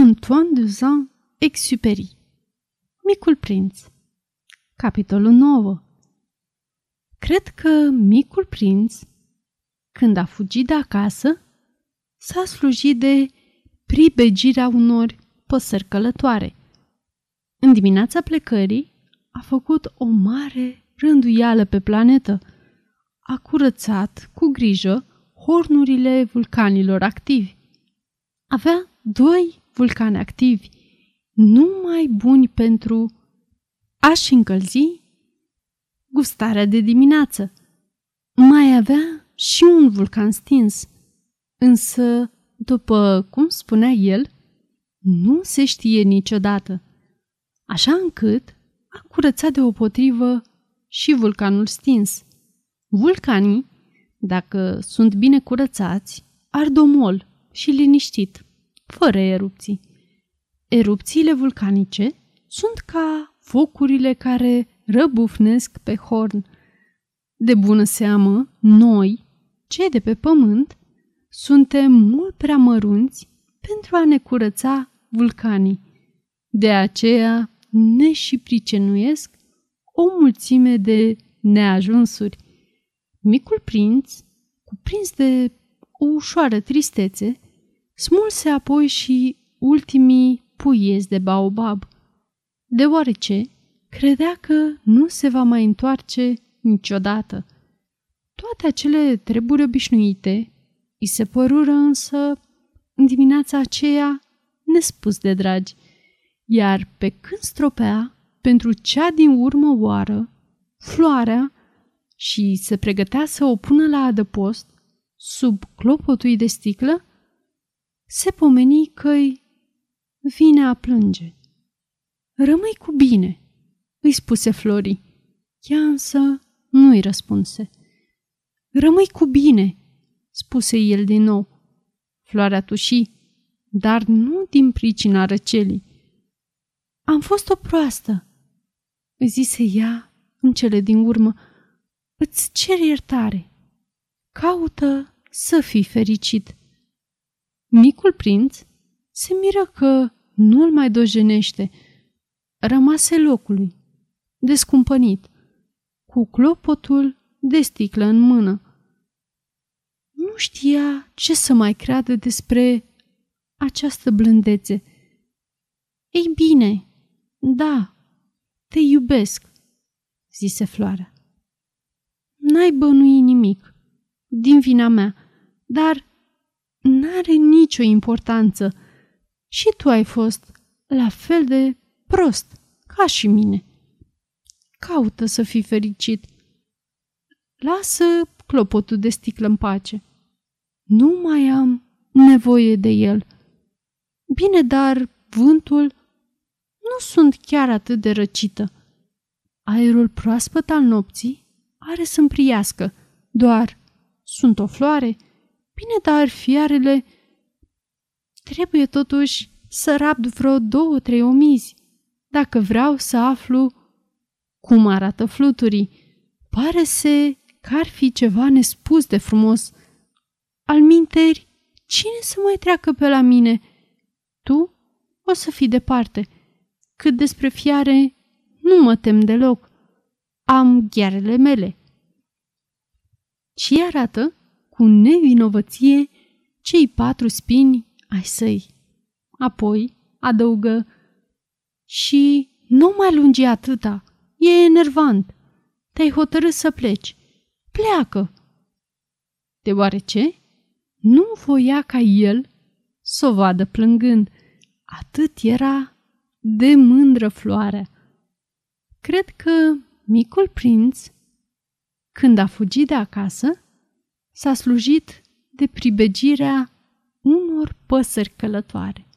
Antoine de Saint-Exupéry Micul prinț Capitolul 9 Cred că micul prinț, când a fugit de acasă, s-a slujit de pribegirea unor păsări călătoare. În dimineața plecării a făcut o mare rânduială pe planetă. A curățat cu grijă hornurile vulcanilor activi. Avea doi vulcani activi, numai buni pentru a-și încălzi gustarea de dimineață. Mai avea și un vulcan stins, însă, după cum spunea el, nu se știe niciodată, așa încât a curățat deopotrivă și vulcanul stins. Vulcanii, dacă sunt bine curățați, ar domol și liniștit, fără erupții. Erupțiile vulcanice sunt ca focurile care răbufnesc pe horn. De bună seamă, noi, cei de pe pământ, suntem mult prea mărunți pentru a ne curăța vulcanii. De aceea ne și pricenuiesc o mulțime de neajunsuri. Micul prinț, cuprins de o ușoară tristețe, smulse apoi și ultimii puiezi de baobab, deoarece credea că nu se va mai întoarce niciodată. Toate acele treburi obișnuite îi se părură însă în dimineața aceea nespus de dragi, iar pe când stropea pentru cea din urmă oară, floarea și se pregătea să o pună la adăpost sub clopotul de sticlă, se pomeni că-i vine a plânge. Rămâi cu bine, îi spuse Flori. Ea însă nu-i răspunse. Rămâi cu bine, spuse el din nou. Floarea tuși, dar nu din pricina răcelii. Am fost o proastă, îi zise ea în cele din urmă. Îți cer iertare. Caută să fii fericit. Micul prinț se miră că nu-l mai dojenește. Rămase locului descumpănit, cu clopotul de sticlă în mână. Nu știa ce să mai creadă despre această blândețe. Ei bine, da, te iubesc, zise floarea. N-ai bănui nimic, din vina mea, dar n-are nicio importanță. Și tu ai fost la fel de prost ca și mine. Caută să fii fericit. Lasă clopotul de sticlă în pace. Nu mai am nevoie de el. Bine, dar vântul nu sunt chiar atât de răcită. Aerul proaspăt al nopții are să împriască, doar sunt o floare. Bine, dar fiarele trebuie totuși să rabd vreo două-trei omizi, dacă vreau să aflu cum arată fluturii. Pare se că ar fi ceva nespus de frumos. Al minteri, cine să mai treacă pe la mine? Tu o să fii departe. Cât despre fiare, nu mă tem deloc. Am ghearele mele. Și arată cu nevinovăție cei patru spini ai săi. Apoi adăugă și nu mai lungi atâta. E enervant. Te-ai hotărât să pleci. Pleacă! Deoarece nu voia ca el să o vadă plângând. Atât era de mândră floarea. Cred că micul prinț, când a fugit de acasă, s-a slujit de pribegirea unor păsări călătoare.